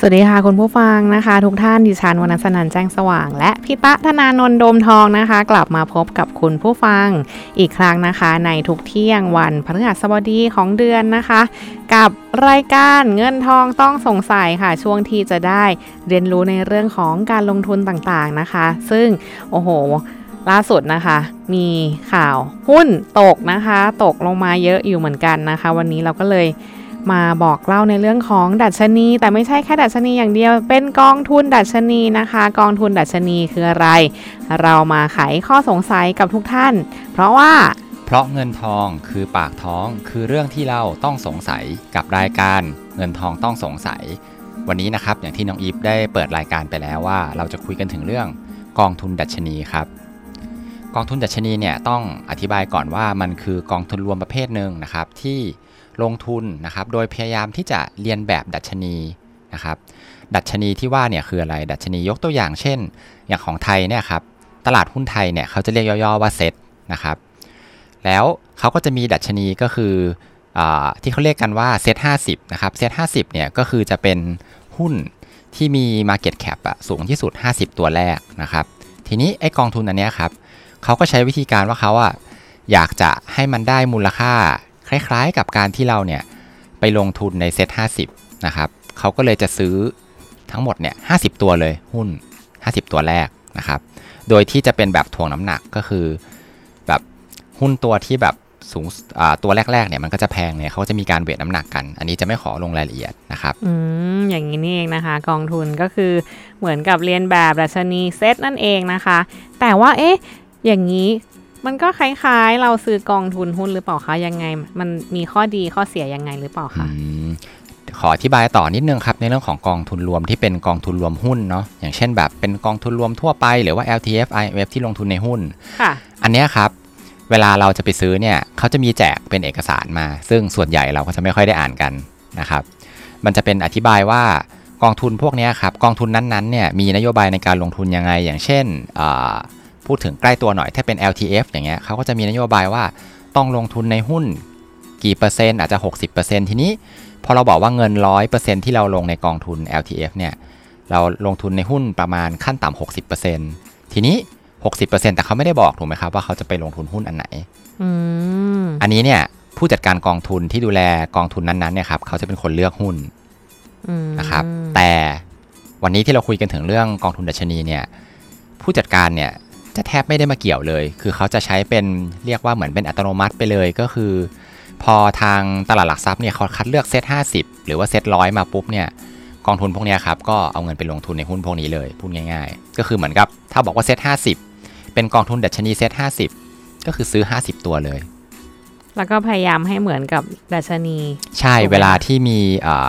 สวัสดีค่ะคุณผู้ฟังนะคะ ทุกท่านดิฉันวรรณสนันแจ้งสว่าง และพิตะธนานนท์โดมทองนะคะ กลับมาพบกับคุณผู้ฟังอีกครั้งนะคะ ในทุกเที่ยงวันพฤหัสบดีของเดือนนะคะ กับรายการเงินทองต้องสงสัยค่ะ ช่วงที่จะได้เรียนรู้ในเรื่องของการลงทุนต่างๆนะคะ ซึ่งโอ้โหล่าสุดนะคะ มีข่าวหุ้นตกนะคะ ตกลงมาเยอะอยู่เหมือนกันนะคะ วันนี้เราก็เลย มาบอกเล่าในเรื่องของดัชนี แต่ไม่ใช่แค่ดัชนีอย่างเดียว เป็นกองทุนดัชนีนะคะ กองทุนดัชนีคืออะไร เรามาไขข้อสงสัยกับทุกท่าน เพราะว่าเพราะเงินทองคือปากท้องคือเรื่องที่เราต้องสงสัยกับรายการเงินทองต้องสงสัย วันนี้นะครับอย่างที่น้องอีฟได้เปิดรายการไปแล้วว่า เราจะคุยกันถึงเรื่องกองทุนดัชนีครับกองทุนดัชนีเนี่ยต้องอธิบายก่อนว่ามันคือกองทุนรวมประเภทหนึ่งนะครับที่ ลงทุนนะครับ โดยพยายามที่จะเรียนแบบดัชนีนะครับ ดัชนีที่ว่าเนี่ยคืออะไร ดัชนียกตัวอย่างเช่น อย่างของไทยเนี่ยครับ ตลาดหุ้นไทยเนี่ยเขาจะเรียกย่อๆว่าเซ็ตนะครับ แล้วเขาก็จะมีดัชนีก็คืออที่เขาเรียกกันว่าเซ็ต50นะครับ เซ็ต50เนี่ยก็คือจะเป็นหุ้นที่มี Market Cap อะสูงที่สุด 50 ตัวแรกนะครับ ทีนี้ไอกองทุนอันเนี้ยครับเขาก็ใช้วิธีการว่าเขาอะอยากจะให้มันได้มูลค่า คล้ายๆ กับการที่เราเนี่ยไปลงทุนในเซ็ต50 นะครับเขาก็เลยจะซื้อทั้งหมดเนี่ย50 ตัวเลยหุ้น 50 ตัวแรกนะครับ โดยที่จะเป็นแบบถ่วงน้ำหนักก็คือแบบหุ้นตัวที่แบบสูงตัวแรกๆเนี่ยมันก็จะแพงเนี่ยเขาจะมีการเวทน้ำหนักกัน อันนี้จะไม่ขอลงรายละเอียดนะครับอืมอย่างนี้นี่เองนะคะ กองทุนก็คือเหมือนกับเรียนแบบดัชนีเซตนั่นเองนะคะ แต่ว่าเอ๊ะอย่างนี้ มันก็คล้ายๆ เราซื้อกองทุนหุ้นหรือเปล่าคะยังไง มันมีข้อดีข้อเสียยังไงหรือเปล่าคะขออธิบายต่อนิดนึงครับในเรื่องของกองทุนรวมที่เป็นกองทุนรวมหุ้นเนาะอย่างเช่นแบบเป็นกองทุนรวมทั่วไปหรือว่า LTF IMF ที่ลงทุนในหุ้นค่ะอันนี้ครับเวลาเราจะไปซื้อเนี่ยเขาจะมีแจกเป็นเอกสารมา ซึ่งส่วนใหญ่เราก็จะไม่ค่อยได้อ่านกันนะครับ มันจะเป็นอธิบายว่ากองทุนพวกนี้ครับกองทุนนั้นๆเนี่ยมีนโยบายในการลงทุนยังไง อย่างเช่น พูดถึงใกล้ตัวหน่อย ถ้าเป็น LTF อย่างเงี้ยเขาก็จะมีนโยบายว่าต้องลงทุนในหุ้นกี่เปอร์เซ็นต์อาจจะ 60%ทีนี้พอเราบอกว่าเงิน 100%ที่เราลงในกองทุน LTF เนี่ยเราลงทุนในหุ้นประมาณขั้นต่ำ60%ทีนี้ 60%แต่เขาไม่ได้บอกถูกไหมครับว่าเขาจะไปลงทุนหุ้นอันไหนอันนี้เนี่ยผู้จัดการกองทุนที่ดูแลกองทุนนั้นๆเนี่ยครับเขาจะเป็นคนเลือกหุ้นนะครับแต่วันนี้ที่เราคุยกันถึงเรื่องกองทุนดัชนีเนี่ยผู้จัดการเนี่ย จะแทบไม่ได้มาเกี่ยวเลย คือเขาจะใช้เป็นเรียกว่าเหมือนเป็นอัตโนมัติไปเลยก็คือ พอทางตลาดหลักทรัพย์เนี่ยเขาคัดเลือกเซต50 หรือว่าเซตร้อยมาปุ๊บเนี่ยกองทุนพวกนี้ครับก็เอาเงินไปลงทุนในหุ้นพวกนี้เลยพูดง่ายๆ ก็คือเหมือนกับถ้าบอกว่าเซต50เป็นกองทุนดัชนีเซต50ก็คือซื้อ 50 ตัวเลย แล้วก็พยายามให้เหมือนกับดัชนี ใช่เวลาที่มี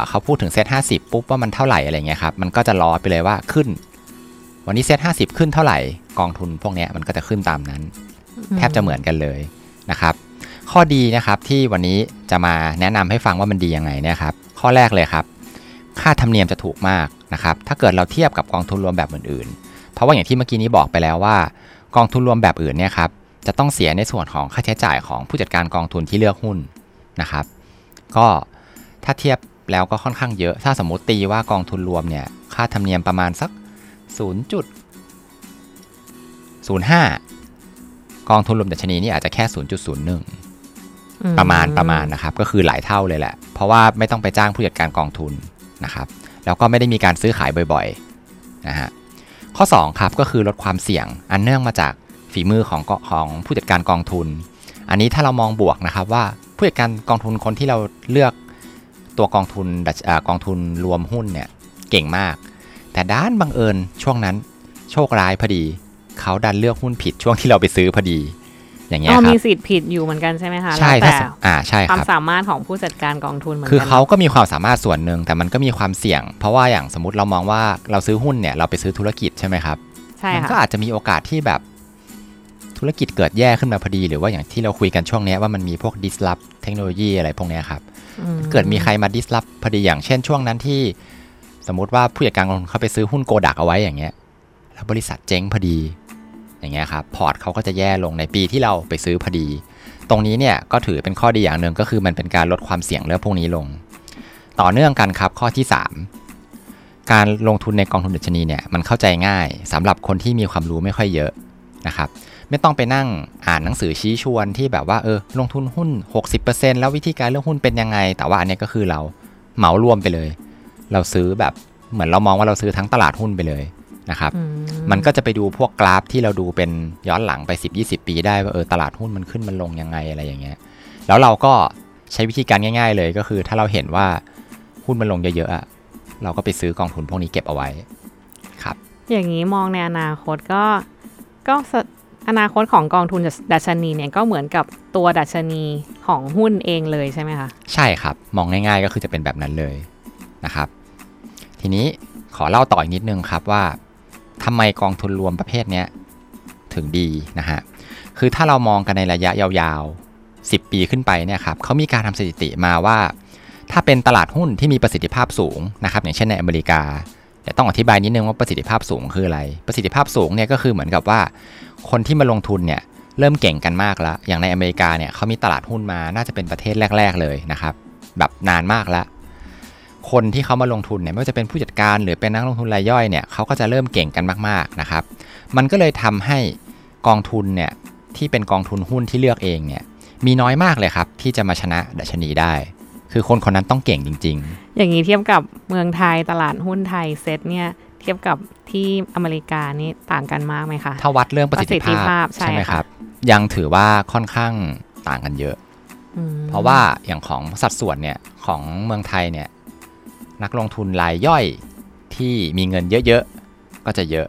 เขาพูดถึงเซต50ปุ๊บว่ามันเท่าไหร่อะไรเงี้ยครับมันก็จะล้อไปเลยว่าขึ้น วันนี้เซ็ตห้าสิบขึ้นเท่าไหร่กองทุนพวกนี้มันก็จะขึ้นตามนั้น แทบจะเหมือนกันเลยนะครับ ข้อดีนะครับที่วันนี้จะมาแนะนำให้ฟังว่ามันดียังไงนะครับ ข้อแรกเลยครับ ค่าธรรมเนียมจะถูกมากนะครับ ถ้าเกิดเราเทียบกับกองทุนรวมแบบอื่นๆ เพราะว่าอย่างที่เมื่อกี้นี้บอกไปแล้วว่า กองทุนรวมแบบอื่นเนี่ยครับจะต้องเสียในส่วนของค่าใช้จ่ายของผู้จัดการกองทุนที่เลือกหุ้นนะครับ ก็ถ้าเทียบแล้วก็ค่อนข้างเยอะ ถ้าสมมติตีว่ากองทุนรวมเนี่ย ค่าธรรมเนียมประมาณสัก 0.05 กองทุนรวมดัชนีนี่อาจจะแค่ 0.01 ประมาณประมาณนะครับ ก็คือหลายเท่าเลยแหละ เพราะว่าไม่ต้องไปจ้างผู้จัดการกองทุนนะครับ แล้วก็ไม่ได้มีการซื้อขายบ่อยๆนะฮะข้อ 2 ครับก็คือลดความเสี่ยงอันเนื่องมาจากฝีมือของของผู้จัดการกองทุน อันนี้ถ้าเรามองบวกนะครับว่าผู้จัดการกองทุนคนที่เราเลือกตัวกองทุนกองทุนรวมหุ้นเนี่ยเก่งมาก แต่ด้านบังเอิญช่วงนั้นโชคร้ายพอดี เขาดันเลือกหุ้นผิดช่วงที่เราไปซื้อพอดี อย่างเงี้ยครับมีสิทธิ์ผิดอยู่เหมือนกันใช่ไหมคะใช่แต่อ่าใช่ครับความสามารถของผู้จัดการกองทุนเหมือนกันคือเขาก็มีความสามารถส่วนหนึ่งแต่มันก็มีความเสี่ยง เพราะว่าอย่างสมมติเรามองว่าเราซื้อหุ้นเนี่ยเราไปซื้อธุรกิจใช่ไหมครับใช่มันก็อาจจะมีโอกาสที่แบบธุรกิจเกิดแย่ขึ้นมาพอดี หรือว่าอย่างที่เราคุยกันช่วงนี้ว่ามันมีพวก disrupt เทคโนโลยีอะไรพวกนี้ครับเกิดมีใครมา disrupt พอดีอย่างเช่นช่วงนั้นที่ สมมติว่าผู้จัดการกองทุนเขาไปซื้อหุ้นโกดักเอาไว้อย่างเงี้ย แล้วบริษัทเจ๊งพอดี อย่างเงี้ยครับ พอร์ตเขาก็จะแย่ลงในปีที่เราไปซื้อพอดี ตรงนี้เนี่ยก็ถือเป็นข้อดีอย่างหนึ่งก็คือมันเป็นการลดความเสี่ยงเรื่องพวกนี้ลง ต่อเนื่องกันครับข้อที่การลงทุนในกองทุนดัชนีเนี่ยมันเข้าใจง่ายสำหรับคนที่มีความรู้ไม่ค่อยเยอะนะครับไม่ต้องไปนั่งอ่านหนังสือชี้ชวนที่แบบว่าเออลงทุนหุ้น 60%แล้ววิธีการเลือกหุ้นเป็นยังไง แต่ว่าอันนี้ก็คือเราเหมารวมไปเลย เราซื้อแบบเหมือนเรามองว่าเราซื้อทั้งตลาดหุ้นไปเลยนะครับอืมันก็จะไปดูพวกกราฟที่เราดูเป็นย้อนหลังไป 10-20 ปีได้ว่าเออตลาดหุ้นมันขึ้นมันลงยังไงอะไรอย่างเงี้ย แล้วเราก็ใช้วิธีการง่าย ๆ เลยก็คือถ้าเราเห็นว่าหุ้นมันลงเยอะๆอะเราก็ไปซื้อกองทุนพวกนี้เก็บเอาไว้ครับ อย่างนี้มองในอนาคตก็ก็สอนาคตของกองทุนดัชนีเนี่ยก็เหมือนกับตัวดัชนีของหุ้นเองเลยใช่ไหมคะ ใช่ครับ มองง่ายๆก็คือจะเป็นแบบนั้นเลยนะครับ ทีนี้ขอเล่าต่ออีกนิดนึงครับว่าทำไมกองทุนรวมประเภทนี้ถึงดีนะฮะคือถ้าเรามองกันในระยะยาวๆ 10 ปีขึ้นไปเนี่ยครับเขามีการทำสถิติมาว่า ถ้าเป็นตลาดหุ้นที่มีประสิทธิภาพสูงนะครับ อย่างเช่นในอเมริกาแต่ต้องอธิบายนิดนึงว่าประสิทธิภาพสูงคืออะไร ประสิทธิภาพสูงเนี่ยก็คือเหมือนกับว่า คนที่มาลงทุนเนี่ยเริ่มเก่งกันมากแล้ว อย่างในอเมริกาเนี่ยเขามีตลาดหุ้นมาน่าจะเป็นประเทศแรก ๆ เลยนะครับ แบบนานมากแล้ว คนที่เขามาลงทุนเนี่ยไม่ว่าจะเป็นผู้จัดการหรือเป็นนักลงทุนรายย่อยเนี่ยเขาก็จะเริ่มเก่งกันมากๆนะครับ มันก็เลยทำให้กองทุนเนี่ยที่เป็นกองทุนหุ้นที่เลือกเองเนี่ยมีน้อยมากเลยครับ ที่จะมาชนะดัชนีได้ คือคนคนนั้นต้องเก่งจริงอย่างนี้เทียบกับเมืองไทยตลาดหุ้นไทยเซ็ตเนี่ยเทียบกับที่อเมริกานี่ต่างกันมากไหมคะๆถ้าวัดเรื่องประสิทธิประสิทธิภาภาพพใช่ใช่ไหมค่ะครับ ยังถือว่าค่อนข้างต่างกันเยอะอืมเพราะว่าอย่างของสัดส่วนเนี่ยของเมืองไทยเนี่ย นักลงทุนรายย่อยที่มีเงินเยอะๆ ก็จะเยอะ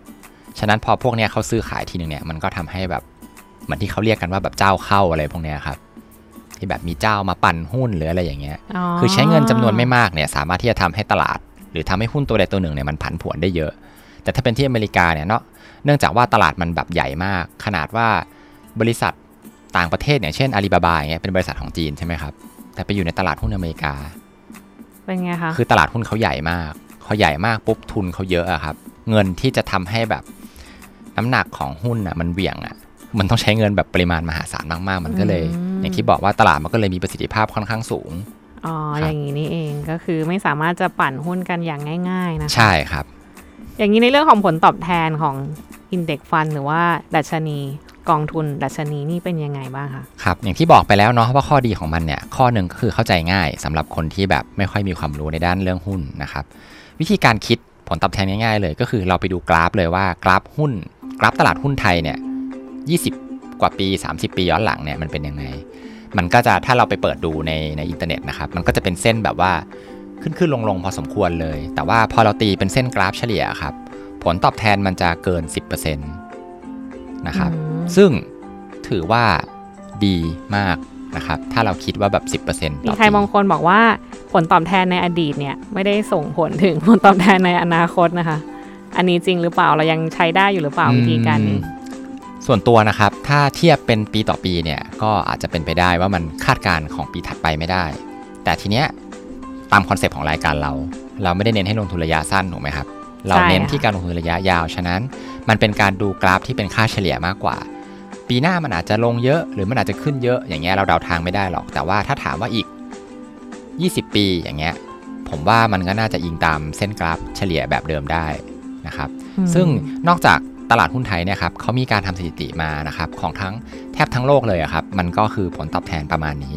ฉะนั้นพอพวกเนี้ยเขาซื้อขายทีหนึ่งเนี่ย มันก็ทำให้แบบเหมือนที่เขาเรียกกันว่าแบบเจ้าเข้าอะไรพวกเนี้ยครับ ที่แบบมีเจ้ามาปั่นหุ้นหรืออะไรอย่างเงี้ย คือใช้เงินจำนวนไม่มากเนี่ย สามารถที่จะทำให้ตลาด หรือทำให้หุ้นตัวใดตัวหนึ่งเนี่ยมันผันผวนได้เยอะ แต่ถ้าเป็นที่อเมริกาเนี่ยเนาะ เนื่องจากว่าตลาดมันแบบใหญ่มาก ขนาดว่าบริษัทต่างประเทศอย่างเช่นอาลีบาบาอย่างเงี้ยเป็นบริษัทของจีนใช่ไหมครับ แต่ไปอยู่ในตลาดหุ้นอเมริกา เป็นไงคะคือตลาดหุ้นเขาใหญ่มากเขาใหญ่มากปุ๊บทุนเขาเยอะอะครับ เงินที่จะทำให้แบบน้ำหนักของหุ้นอะมันเหวี่ยงอะมันต้องใช้เงินแบบปริมาณมหาศาลมากๆ มันก็เลย อย่างที่บอกว่าตลาดมันก็เลยมีประสิทธิภาพค่อนข้างสูงอ๋อครับอย่างนี้นี่เองก็คือไม่สามารถจะปั่นหุ้นกันอย่างง่ายๆนะคะใช่ครับ อย่างนี้ในเรื่องของผลตอบแทนของ Index Fund หรือว่าดัชนี กองทุนดัชนีนี่เป็นยังไงบ้างคะครับอย่างที่บอกไปแล้วเนาะว่าข้อดีของมันเนี่ยข้อหนึ่งก็คือเข้าใจง่ายสำหรับคนที่แบบไม่ค่อยมีความรู้ในด้านเรื่องหุ้นนะครับวิธีการคิดผลตอบแทนง่ายๆเลย ก็คือเราไปดูกราฟเลยว่ากราฟหุ้น กราฟตลาดหุ้นไทยเนี่ย20 กว่าปี 30 ปีย้อนหลังเนี่ยมันเป็นยังไง มันก็จะถ้าเราไปเปิดดูในในอินเทอร์เน็ตนะครับมันก็จะเป็นเส้นแบบว่าขึ้นขึ้นลงลงพอสมควรเลย แต่ว่าพอเราตีเป็นเส้นกราฟเฉลี่ยครับผลตอบแทนมันจะเกิน 10%นะครับ ซึ่งถือว่าดีมากนะครับ ถ้าเราคิดว่าแบบ 10%ต่มีอใครปีบางคนบอกว่าผลตอบแทนในอดีตเนี่ย ไม่ได้ส่งผลถึงผลตอบแทนในอนาคตนะคะ อันนี้จริงหรือเปล่าเรายังใช้ได้อยู่หรือเปล่าวิธีการนี้อืมส่วนตัวนะครับ ถ้าเทียบเป็นปีต่อปีเนี่ย ก็อาจจะเป็นไปได้ว่ามันคาดการณ์ของปีถัดไปไม่ได้ แต่ทีเนี้ยตามคอนเซปต์ของรายการเรา เราไม่ได้เน้นให้ลงทุนระยะสั้นถูกไหมครับ เราเน้นใช่ค่ะที่การลงทุนระยะยาว ฉะนั้น มันเป็นการดูกราฟที่เป็นค่าเฉลี่ยมากกว่า ปีหน้ามันอาจจะลงเยอะหรือมันอาจจะขึ้นเยอะอย่างเงี้ยเราเดาทางไม่ได้หรอก แต่ว่าถ้าถามว่าอีก 20 ปีอย่างเงี้ยผมว่ามันก็น่าจะอิงตามเส้นกราฟเฉลี่ยแบบเดิมได้นะครับอืมซึ่งนอกจากตลาดหุ้นไทยเนี่ยครับเขามีการทำสถิติมานะครับของทั้งแทบทั้งโลกเลยอะครับ มันก็คือผลตอบแทนประมาณนี้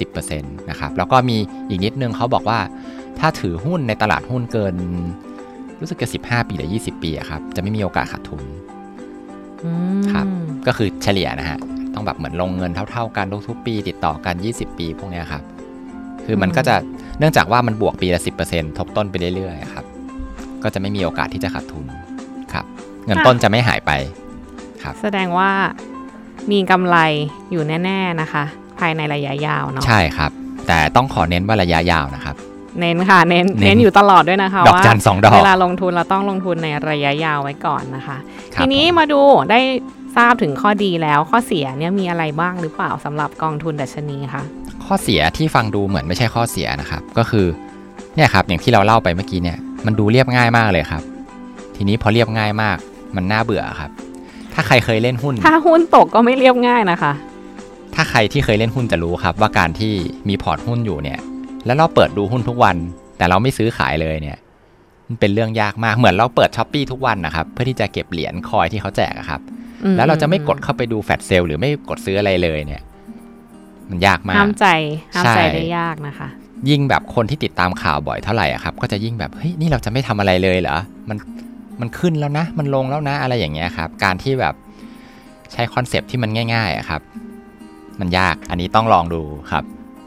10%นะครับ แล้วก็มีอีกนิดนึงเขาบอกว่า ถ้าถือหุ้นในตลาดหุ้นเกิน รู้สึกจะ15 ปีหรือ 20 ปีอะครับ จะไม่มีโอกาสขาดทุนอืม ครับก็คือเฉลี่ยนะฮะต้องแบบเหมือนลงเงินเท่า ๆ กันทุกๆปี ติดต่อกัน 20 ปีพวกเนี้ยครับคือมันก็จะเนื่องจากว่ามันบวกปีละ 10%ทบต้นไปเรื่อยๆครับก็จะไม่มีโอกาสที่จะขาดทุนครับ เงินต้นจะไม่หายไปครับ แสดงว่ามีกำไรอยู่แน่ ๆนะคะ ภายในระยะยาวเนาะใช่ครับ แต่ต้องขอเน้นว่าระยะยาวนะครับ เน้นค่ะเน้นเน้นเน้นอยู่ตลอดด้วยนะคะดอกว่าจันสองดอกเวลาลงทุนเราต้องลงทุนในระยะยาวไว้ก่อนนะคะครับทีนี้ผมมาดูได้ทราบถึงข้อดีแล้วข้อเสียเนี่ยมีอะไรบ้างหรือเปล่าสำหรับกองทุนดัชนีคะข้อเสียที่ฟังดูเหมือนไม่ใช่ข้อเสียนะครับ ก็คือเนี่ยครับอย่างที่เราเล่าไปเมื่อกี้เนี่ยมันดูเรียบง่ายมากเลยครับ ทีนี้พอเรียบง่ายมากมันน่าเบื่อครับ ถ้าใครเคยเล่นหุ้น ถ้าหุ้นตกก็ไม่เรียบง่ายนะคะ ถ้าใครที่เคยเล่นหุ้นจะรู้ครับ ว่าการที่มีพอร์ตหุ้นอยู่เนี่ย แล้วเราเปิดดูหุ้นทุกวัน แต่เราไม่ซื้อขายเลยเนี่ย มันเป็นเรื่องยากมาก เหมือนเราเปิด Shopee ทุกวันนะครับ เพื่อที่จะเก็บเหรียญ coin ที่เขาแจกอะครับอืแล้วเราจะไม่กดเข้าไปดู flash sale หรือไม่กดซื้ออะไรเลยเนี่ย มันยากมาก ห้ามใจห้ามใจใช่ได้ยากนะคะ ยิ่งแบบคนที่ติดตามข่าวบ่อยเท่าไหร่อะครับ ก็จะยิ่งแบบเฮ้ยนี่เราจะไม่ทำอะไรเลยเหรอ มันมันขึ้นแล้วนะ มันลงแล้วนะ อะไรอย่างเงี้ยครับ การที่แบบใช้ concept ที่มันง่ายๆอะครับ มันยาก อันนี้ต้องลองดูครับ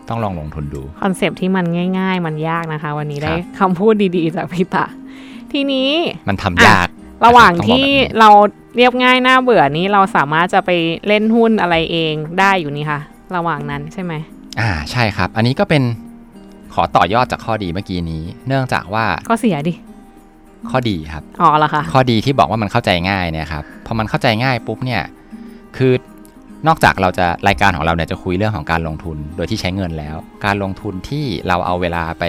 ต้องลองลงทุนดู concept ที่มันง่าย ๆ มันยากนะคะ วันนี้ได้ครับคำพูดดีๆ จากพี่ตะ ทีนี้มันทำยาก ระหว่างต้องบอกที่แบบนี้เราเรียบง่ายน่าเบื่อนี้เราสามารถจะไปเล่นหุ้นอะไรเองได้อยู่นี่ค่ะระหว่างนั้นใช่ไหมอ่าใช่ครับ อันนี้ก็เป็นขอต่อยอดจากข้อดีเมื่อกี้นี้ เนื่องจากว่าก็เสียดิข้อดีครับอ๋อเหรอคะข้อดีที่บอกว่ามันเข้าใจง่ายเนี่ยครับพอมันเข้าใจง่ายปุ๊บเนี่ย คือ นอกจากเราจะรายการของเราเนี่ยจะคุยเรื่องของการลงทุนโดยที่ใช้เงินแล้ว การลงทุนที่เราเอาเวลาไป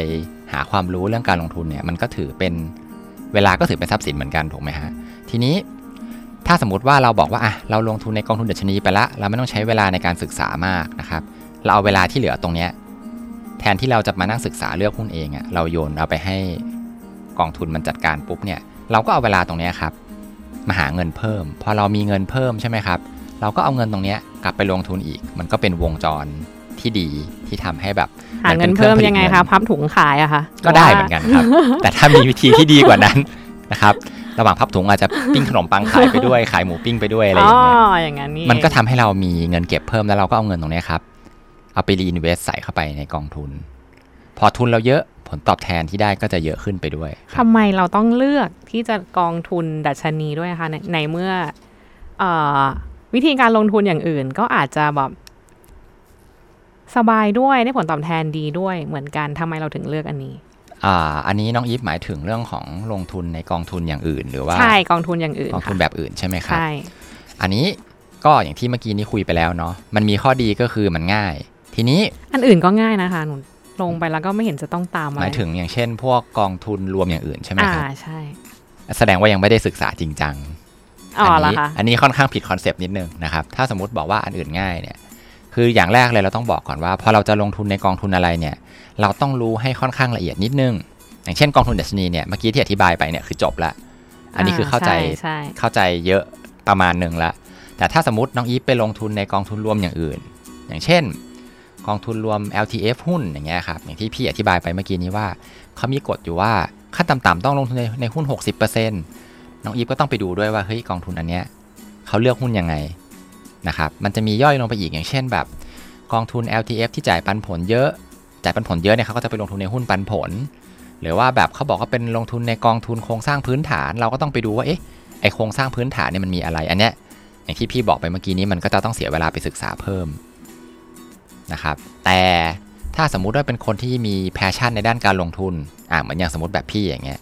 หาความรู้เรื่องการลงทุนเนี่ยมันก็ถือเป็นเวลาก็ถือเป็นทรัพย์สินเหมือนกันถูกไหมฮะทีนี้ถ้าสมมติว่าเราบอกว่าอะเราลงทุนในกองทุนดัชนีไปละเราไม่ต้องใช้เวลาในการศึกษามากนะครับเราเอาเวลาที่เหลือตรงเนี้ยแทนที่เราจะมานั่งศึกษาเลือกหุ้นเองอะ่ะเราโยนเอาไปให้กองทุนมันจัดการปุ๊บเนี่ยเราก็เอาเวลาตรงเนี้ยครับมาหาเงินเพิ่ม พอเรามีเงินเพิ่มใช่ไหมครับ เราก็เอาเงินตรงเนี้ยกลับไปลงทุนอีก มันก็เป็นวงจรที่ดีที่ทำให้แบบหาเงินเพิ่มยังไงคะพับถุงขายอะคะก็ได้เหมือนกันครับ แต่ถ้ามีวิธีที่ดีกว่านั้นนะครับระหว่างพับถุงอาจจะปิ้งขนมปังขายไปด้วยขายหมูปิ้งไปด้วยอะไรออ๋อย่างเงี้ยอย่างนั้นนี่มันก็เองทำให้เรามีเงินเก็บเพิ่มแล้วเราก็เอาเงินตรงเนี้ยครับเอาไปรีอินเวสใส่เข้าไปในกองทุน พอทุนเราเยอะผลตอบแทนที่ได้ก็จะเยอะขึ้นไปด้วยครับทำไมเราต้องเลือกที่จะกองทุนดัชนีด้วยคะในในเมื่อเออ วิธีการลงทุนอย่างอื่นก็อาจจะแบบสบายด้วยได้ผลตอบแทนดีด้วยเหมือนกันทำไมเราถึงเลือกอันนี้อ่าอันนี้น้องอีฟหมายถึงเรื่องของลงทุนในกองทุนอย่างอื่น หรือว่าใช่กองทุนอย่างอื่นกองทุนค่ะแบบอื่นใช่ไหมครับใช่อันนี้ก็อย่างที่เมื่อกี้นี้คุยไปแล้วเนาะมันมีข้อดีก็คือมันง่าย ทีนี้อันอื่นก็ง่ายนะคะหนูลงไปแล้วก็ไม่เห็นจะต้องตามอะหไรมายถึงอย่างเช่น พวกกองทุนรวมอย่างอื่นใช่ไหมอ่าครับใช่ แสดงว่ายังไม่ได้ศึกษาจริงจัง อ๋ออัเหรอนี้คะอันนี้ค่อนข้างผิดคอนเซปต์นิดนึงนะครับ ถ้าสมมติบอกว่าอันอื่นง่ายเนี่ย คืออย่างแรกเลยเราต้องบอกก่อนว่าพอเราจะลงทุนในกองทุนอะไรเนี่ย เราต้องรู้ให้ค่อนข้างละเอียดนิดนึง อย่างเช่นกองทุนดัชนีเนี่ย เมื่อกี้ที่อธิบายไปเนี่ยคือจบละ อันนี้คือเข้าใจใช่เข้าใจเยอะประมาณหนึ่งละ แต่ถ้าสมมติน้องอีฟไปลงทุนในกองทุนรวมอย่างอื่น อย่างเช่น กองทุนรวม LTF หุ้นอย่างเงี้ยครับ อย่างที่พี่อธิบายไปเมื่อกี้นี้ว่าเขามีกฎอยู่ว่าขั้นต่ำๆต้องลงทุนในในหุ้น 60% น้องอีฟก็ต้องไปดูด้วยว่าเฮ้ยกองทุนอันเนี้ยเขาเลือกหุ้นยังไงนะครับมันจะมีย่อยลงไปอีกอย่างเช่นแบบ กองทุน LTF ที่จ่ายปันผลเยอะ จ่ายปันผลเยอะเนี่ยเขาก็จะไปลงทุนในหุ้นปันผล หรือว่าแบบเขาบอกว่าเป็นลงทุนในกองทุนโครงสร้างพื้นฐาน เราก็ต้องไปดูว่าเอ๊ะไอโครงสร้างพื้นฐานเนี่ยมันมีอะไรอันเนี้ยอย่างที่พี่บอกไปเมื่อกี้นี้มันก็จะต้องเสียเวลาไปศึกษาเพิ่มนะครับแต่ถ้าสมมุติว่าเป็นคนที่มี passion ในด้านการลงทุนอ่าเหมือนอย่างสมมติแบบพี่อย่างเงี้ย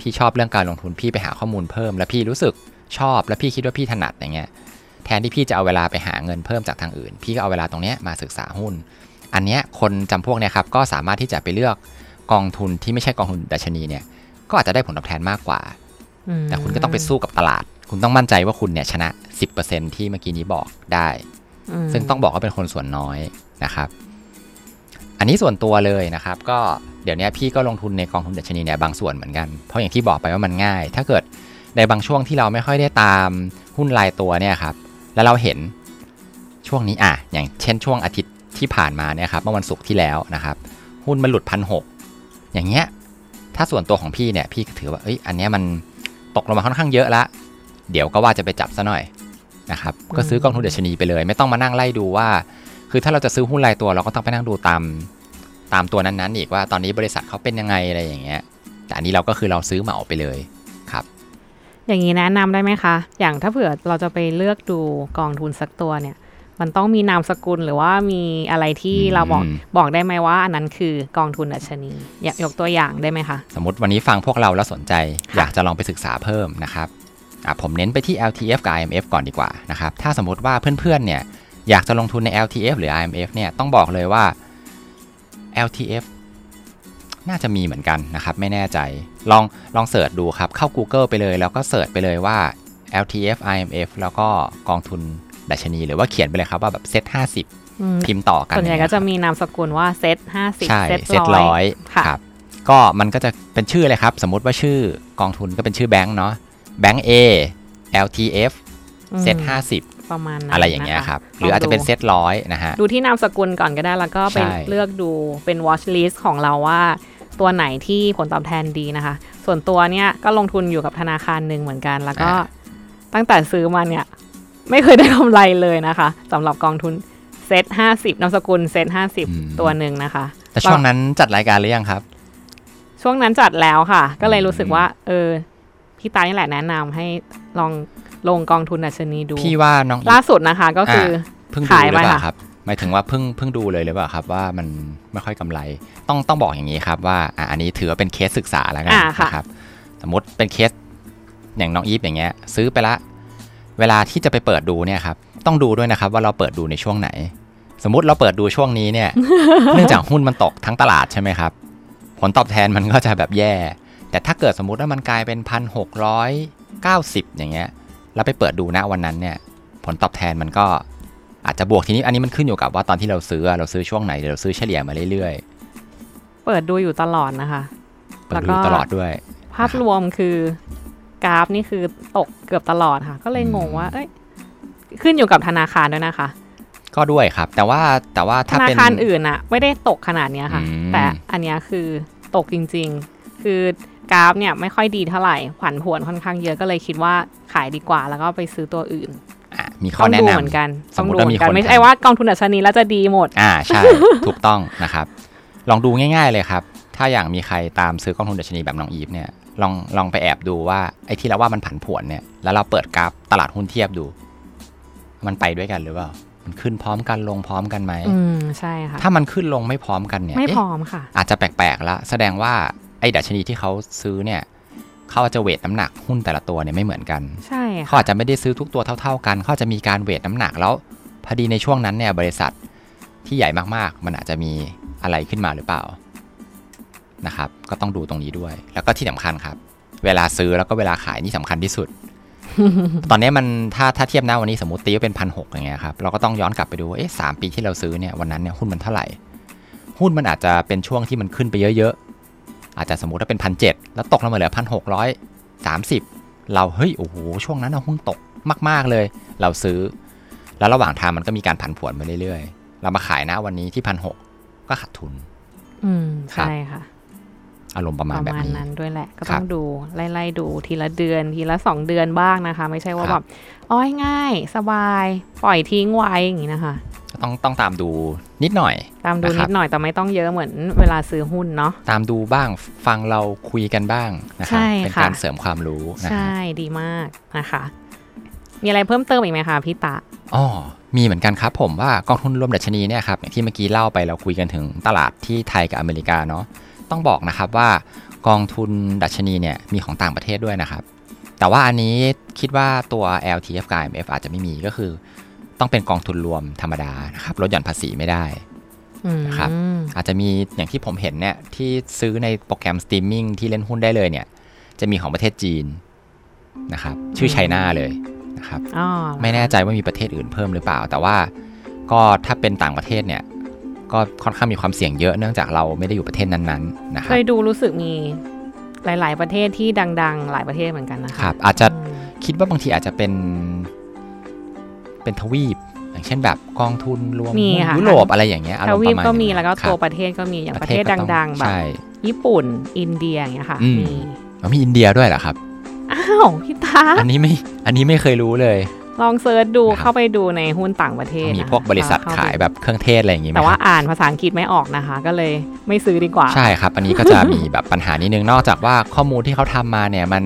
พี่ชอบเรื่องการลงทุนพี่ไปหาข้อมูลเพิ่ม แล้วพี่รู้สึกชอบแล้วพี่คิดว่าพี่ถนัดอย่างเงี้ยแทนที่พี่จะเอาเวลาไปหาเงินเพิ่มจากทางอื่น พี่ก็เอาเวลาตรงเนี้ยมาศึกษาหุ้น อันเนี้ยคนจำพวกเนี้ยครับก็สามารถที่จะไปเลือกกองทุนที่ไม่ใช่กองทุนดัชนีเนี่ยก็อาจจะได้ผลตอบแทนมากกว่าอืมแต่คุณก็ต้องไปสู้กับตลาด คุณต้องมั่นใจว่าคุณเนี่ยชนะ 10%ที่เมื่อกี้นี้บอกได้มซึ่งต้องบอกว่าเป็นคนส่วนน้อยนะครับ อันนี้ส่วนตัวเลยนะครับก็ เดี๋ยวนี้พี่ก็ลงทุนในกองทุนดัชนีเนี่ยบางส่วนเหมือนกัน เพราะอย่างที่บอกไปว่ามันง่าย ถ้าเกิดในบางช่วงที่เราไม่ค่อยได้ตามหุ้นรายตัวเนี่ยครับ แล้วเราเห็นช่วงนี้อะ อย่างเช่นช่วงอาทิตย์ที่ผ่านมาเนี่ยครับ เมื่อวันศุกร์ที่แล้วนะครับ หุ้นมันหลุดพันหกอย่างเงี้ย ถ้าส่วนตัวของพี่เนี่ย พี่ก็ถือว่า เอ้ย อันเนี้ยมันตกลงมาค่อนข้างเยอะละ เดี๋ยวก็ว่าจะไปจับซะหน่อยนะครับ ก็ซื้อกองทุนดัชนีไปเลย ไม่ต้องมานั่งไล่ดูว่า คือถ้าเราจะซื้อหุ้นรายตัวเราก็ต้องไปนั่งดูตาม ตามตัวนั้นๆอีกว่าตอนนี้บริษัทเขาเป็นยังไงอะไรอย่างเงี้ย แต่อันนี้เราก็คือเราซื้อเหมาไปเลยครับ อย่างนี้แนะนำได้ไหมคะ อย่างถ้าเผื่อเราจะไปเลือกดูกองทุนสักตัวเนี่ย มันต้องมีนามสกุลหรือว่ามีอะไรที่อืมเราบอกบอกได้ไหมว่าอันนั้นคือกองทุนดัชนีอยากยกตัวอย่างได้ไหมคะ สมมติวันนี้ฟังพวกเราแล้วสนใจ อยากจะลองไปศึกษาเพิ่มนะครับอะผมเน้นไปที่ LTF กับ IMF ก่อนดีกว่านะครับ ถ้าสมมติว่าเพื่อนๆเนี่ยอยากจะลงทุนใน LTF หรือ RMF เนี่ยต้องบอกเลยว่า LTF น่าจะมีเหมือนกันนะครับ ไม่แน่ใจ ลองลอง search ดูครับ เข้า Google ไปเลย แล้วก็ search ไปเลยว่า LTF RMF แล้วก็กองทุนดัชนี หรือว่าเขียนไปเลยครับว่าแบบ SET50อืมพิมพ์ต่อกันส่วนใหญ่อย่างก็เงี้ยจะมีนามสกุลว่าเซตห้าสิบใช่ SET SET ร้ร้ออยยค่ะครับ ก็มันก็จะเป็นชื่อเลยครับ สมมุติว่าชื่อกองทุนก็เป็นชื่อแบงค์เนาะแบงค์ A LTF อืมเซตห้าสิบ ประมาณนั้นอะไรอย่างเงี้ยนะะครับ หรืออาจจะเป็นเซตร้อยนะฮะ ดูที่นามสกุลก่อนก็ได้แล้วก็ไปใช่เลือกดูเป็น watch list ของเราว่าตัวไหนที่ผลตอบแทนดีนะคะ ส่วนตัวเนี่ยก็ลงทุนอยู่กับธนาคารหนึ่งเหมือนกัน แล้วก็ตั้งแต่ซื้อมาเนี่ย ไม่เคยได้กำไรเลยนะคะสำหรับกองทุนเซตห้าสิบนามสกุลเซตห้าสิบอืมตัวหนึ่งนะคะ แต่ช่วงนั้นจัดรายการหรือยังครับ ช่วงนั้นจัดแล้วค่ะ ก็เลยรู้สึกอืมว่า เออ พี่ตานี่แหละแนะนำให้ลองลงกองทุนดัชนีดู พี่ว่าน้องอีล่าฟสุดนะคะก็คืออเพิ่งดูขายหรือไปเปล่าค่ะครับหมายถึงว่าเพิ่งเพิ่งดูเลยหรือเปล่าครับว่ามันไม่ค่อยกำไร ต้องต้องบอกอย่างนี้ครับว่าอะอันนี้ถือว่าเป็นเคสศึกษาแล้วกันอ่าค่ะนะครับ สมมติเป็นเคสอย่างน้องอีฟอย่างเงี้ย ซื้อไปละ เวลาที่จะไปเปิดดูเนี่ยครับต้องดูด้วยนะครับว่าเราเปิดดูในช่วงไหน สมมุติเราเปิดดูช่วงนี้เนี่ย เนื่องจากหุ้นมันตกทั้งตลาดใช่ไหมครับ ผลตอบแทนมันก็จะแบบแย่ แต่ถ้าเกิดสมมุติว่ามันกลายเป็นพันหกร้อยเก้าสิบอย่างเงี้ยแล้วไปเปิดดูณวันนั้นเนี่ยผลตอบแทนมันก็อาจจะบวกทีนี้อันนี้มันขึ้นอยู่กับว่าตอนที่เราซื้อเราซื้อช่วงไหนเดี๋ยวเราซื้อเฉลี่ยมาเรื่อยเปิดดูอยู่ตลอดนะคะๆเปิแล้ดวดูก็ตลอดด้วย ภาพรวมคือกราฟนี่คือตกเกือบตลอดค่ะ ก็เลยงงว่า เอ้ย ขึ้นอยู่กับธนาคารด้วยนะคะ ก็ด้วยครับ แต่ว่าแต่ว่าธถ้านาเป็นคารอื่นอะไม่ได้ตกขนาดเนี้ยค่ะอืมแต่อันเนี้ยคือตกจริง ๆ คือ กราฟเนี่ยไม่ค่อยดีเท่าไหร่ผันผวนค่อนข้างเยอะก็เลยคิดว่าขายดีกว่าแล้วก็ไปซื้อตัวอื่นอะมีข้ต้อองแนะดูนำเหมือนกันสต้มองมุติดูว่าเหมีมือนกันคนไม่ทำใช่ว่ากองทุนดัชนีแล้วจะดีหมด อ่าใช่ถูกต้องนะครับ ลองดูง่าย ๆเลยครับ ถ้าอย่างมีใครตามซื้อกองทุนดัชนีแบบน้องอีฟเนี่ยลองลองไปแอบดูว่าไอ้ที่เราว่ามันผันผวนเนี่ยแล้วเราเปิดกราฟตลาดหุ้นเทียบดู มันไปด้วยกันหรือเปล่ามันขึ้นพร้อมกันลงพร้อมกันไหมอืมใช่ค่ะถ้ามันขึ้นลงไม่พร้อมกันเนี่ยไม่เอ๊ะพร้อมค่ะ อาจจะแปลกๆแล้วแสดงว่า ไอ้ดัชนีที่เขาซื้อเนี่ยเขาอาจจะเวทน้ำหนักหุ้นแต่ละตัวเนี่ยไม่เหมือนกันใช่เขาค่ะอาจจะไม่ได้ซื้อทุกตัวเท่า ๆ กันเขาอาจจะมีการเวทน้ำหนักแล้วพอดีในช่วงนั้นเนี่ยบริษัทที่ใหญ่มากๆ มันอาจจะมีอะไรขึ้นมาหรือเปล่านะครับ ก็ต้องดูตรงนี้ด้วย แล้วก็ที่สำคัญครับ เวลาซื้อแล้วก็เวลาขายนี่สำคัญที่สุด ตอนนี้มันถ้าถ้าเทียบหน้าวันนี้สมมติตีว่าเป็นพันหกอย่างเงี้ยครับ เราก็ต้องย้อนกลับไปดูว่าเอ๊ะสามปีที่เราซื้อเนี่ยวันนั้นเนี่ยหุ้นมันเท่าไหร่ หุ้นมันอาจจะเป็นช่วงที่มันขึ้นไปเยอะๆ อาจจะสมมติว่าเป็นพันเจ็ดแล้วตกลงมาเหลือพันหกร้อยสามสิบเราเฮ้ยโอ้โหช่วงนั้นนะหุ้นตกมาก ๆเลย เราซื้อ แล้วระหว่างทางมันก็มีการผันผวนมาเรื่อยๆ เรามาขายนะวันนี้ที่พันหกก็ขาดทุน อืมครับใช่ค่ะ อารมณ์ประปมาณระแบบมาณนี้นั้นด้วยแหละ ก็ครัต้บองดูไล่ๆดูทีละเดือนทีละสองเดือนบ้างนะคะ ไม่ใช่ว่าครัแบบบอ้อยง่าย สบาย ปล่อยทิ้งไว้อย่างนี้นะคะก็ ต้องต้องตามดูนิดหน่อย ตามดูนะครันิบดหน่อยแต่ไม่ต้องเยอะเหมือนเวลาซื้อหุ้นเนาะตามดูบ้างฟังเราคุยกันบ้างนะครัใช่เป็นค่ะการเสริมความรู้นะฮะใช่ดีมากนะคะ มีอะไรเพิ่มเติมอีกไหมคะพี่ตะอ๋อมีเหมือนกันครับผมว่ากองทุนรวมดัชนีเนี่ยครับอย่างที่เมื่อกี้เล่าไปเราคุยกันถึงตลาดที่ไทยกับอเมริกาเนาะต้องบอกนะครับว่ากองทุนดัชนีเนี่ยมีของต่างประเทศด้วยนะครับ แต่ว่าอันนี้คิดว่าตัว LTF กับ RMF อาจจะไม่มีก็คือ ต้องเป็นกองทุนรวมธรรมดานะครับลดหย่อนภาษีไม่ได้อืมครับอาจจะมีอย่างที่ผมเห็นเนี่ยที่ซื้อในโปรแกรมสตรีมมิ่งที่เล่นหุ้นได้เลยเนี่ย จะมีของประเทศจีนนะครับ ชื่อไชน่าเลยนะครับอ๋อไม่แน่ใจว่ามีประเทศอื่นเพิ่มหรือเปล่า แต่ว่าก็ถ้าเป็นต่างประเทศเนี่ย ก็ค่อนข้างมีความเสี่ยงเยอะเนื่องจากเราไม่ได้อยู่ประเทศนั้นๆนะคเครับยดูรู้สึกมีหลาย ๆ ประเทศที่ดัง ๆ หลายประเทศเหมือนกันนะคะครับอาจจะอืมคิดว่าบางทีอาจจะเป็น เป็นทวีป อย่างเช่นแบบกองทุนรวมมีค่ะยุโรปอะไรอย่างเงี้ยอารทมณ์วีปประมาณก็มีอย่างแล้วก็ครัตัวบประเทศก็มีอย่างประเทศก็ต้องดังๆแบบใช่ญี่ปุ่นอินเดียอย่างเงี้ยค่ะอืมมีแล้วมีอินเดียด้วยเหรอครับอ้าวพี่ตาอันนี้ไม่อันนี้ไม่เคยรู้เลยลองเซิร์ชดูนะครับเข้าไปดูในหุ้นต่างประเทศมีนะคะพวกบริษัทเข้ไปขายแบบเครื่องเทศอะไรอย่างงี้ไหมแต่คว่ารับอ่านภาษาอังกฤษไม่ออกนะคะ ก็เลยไม่ซื้อดีกว่า ใช่ครับ อันนี้ก็จะมีแบบปัญหานิดนึงนอกจากว่าข้อมูลที่เขาทำมาเนี่ยมัน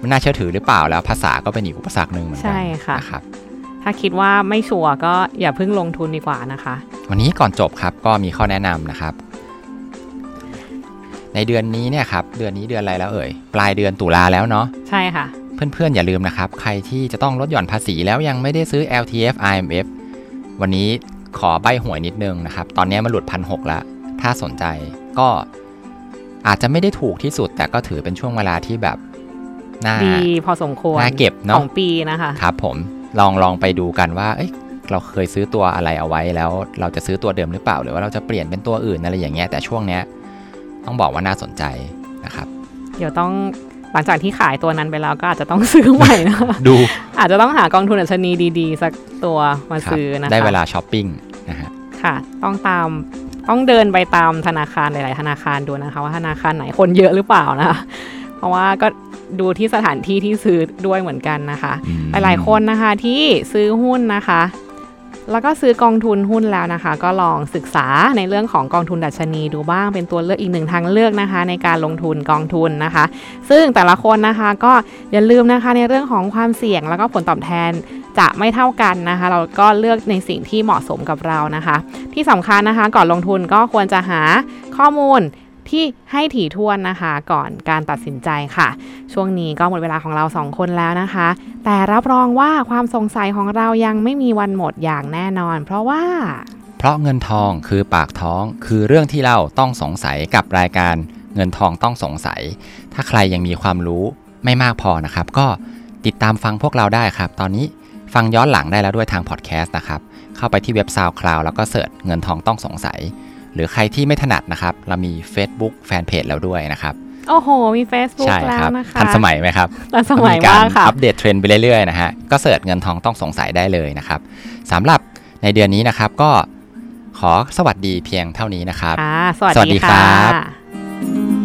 มันน่าเชื่อถือหรือเปล่าแล้วภาษาก็เป็นอีกอุปสรรคหนึ่งเหมือนกัใช่ค่ะนะครับ ถ้าคิดว่าไม่ชัวร์ก็อย่าเพิ่งลงทุนดีกว่านะคะ วันนี้ก่อนจบครับก็มีข้อแนะนำนะครับ ในเดือนนี้เนี่ยครับเดือนนี้เดือนอะไรแล้วเอ่ย ปลายเดือนตุลาแล้วเนาะใช่ค่ะ เพื่อนๆอย่าลืมนะครับ ใครที่จะต้องลดหย่อนภาษีแล้วยังไม่ได้ซื้อ LTF IMF วันนี้ขอใบหวยนิดนึงนะครับ ตอนนี้มันหลุดพันหกแล้วถ้าสนใจก็อาจจะไม่ได้ถูกที่สุด แต่ก็ถือเป็นช่วงเวลาที่แบบน่าดีพอสมควรน่าเก็บขเนาะองปีนะคะ ครับผม ลองลองไปดูกันว่าเอ้ยเราเคยซื้อตัวอะไรเอาไว้แล้ว เราจะซื้อตัวเดิมหรือเปล่า หรือว่าเราจะเปลี่ยนเป็นตัวอื่นอะไรอย่างเงี้ยแต่ช่วงเนี้ยต้องบอกว่าน่าสนใจนะครับ เดี๋ยวต้องหลังจากที่ขายตัวนั้นไปแล้วก็อาจจะต้องซื้อใหม่นะคะดู อาจจะต้องหากองทุนอัชนีดีๆ สักตัวมาครับซื้อนะคะได้เวลาช้อปปิ้งนะฮะค่ะ ต้องตามต้องเดินไปตามธนาคารหลาย ๆ ธนาคารดูนะคะ ว่าธนาคารไหนคนเยอะหรือเปล่านะคะเพราะว่าก็ ดูที่สถานที่ที่ซื้อด้วยเหมือนกันนะคะอืมหลายๆคนนะคะที่ซื้อหุ้นนะคะ แล้วก็ซื้อกองทุนหุ้นแล้วนะคะ ก็ลองศึกษาในเรื่องของกองทุนดัชนีดูบ้างเป็นตัวเลือกอีกหนึ่งทางเลือกนะคะ ในการลงทุนกองทุนนะคะ ซึ่งแต่ละคนนะคะก็อย่าลืมนะคะในเรื่องของความเสี่ยงแล้วก็ผลตอบแทนจะไม่เท่ากันนะคะ เราก็เลือกในสิ่งที่เหมาะสมกับเรานะคะ ที่สำคัญนะคะ ก่อนลงทุนก็ควรจะหาข้อมูล ที่ให้ถี่ถ้วนนะคะ ก่อนการตัดสินใจค่ะ ช่วงนี้ก็หมดเวลาของเราสองคนแล้วนะคะ แต่รับรองว่าความสงสัยของเรายังไม่มีวันหมดอย่างแน่นอน เพราะว่า เพราะเงินทองคือปากท้อง คือเรื่องที่เราต้องสงสัยกับรายการเงินทองต้องสงสัย ถ้าใครยังมีความรู้ไม่มากพอนะครับ ก็ติดตามฟังพวกเราได้ครับ ตอนนี้ฟังย้อนหลังได้แล้วด้วยทางพอดแคสต์นะครับ เข้าไปที่เว็บ SoundCloud แล้วก็ search เงินทองต้องสงสัย หรือใครที่ไม่ถนัดนะครับ เรามี Facebook fanpage แล้วด้วยนะครับ โอ้โห มี Facebook ใช่แล้วครับนะคะทันสมัยไหมครับทันสมัยกามารกค่ะ update trend ไปเรื่อยๆนะฮะก็ search เงินทองต้องสงสัยได้เลยนะครับสำหรับในเดือนนี้นะครับก็ขอสวัสดีเพียงเท่านี้นะครับค่ะสวัสดีครับสวัสดีค่ะ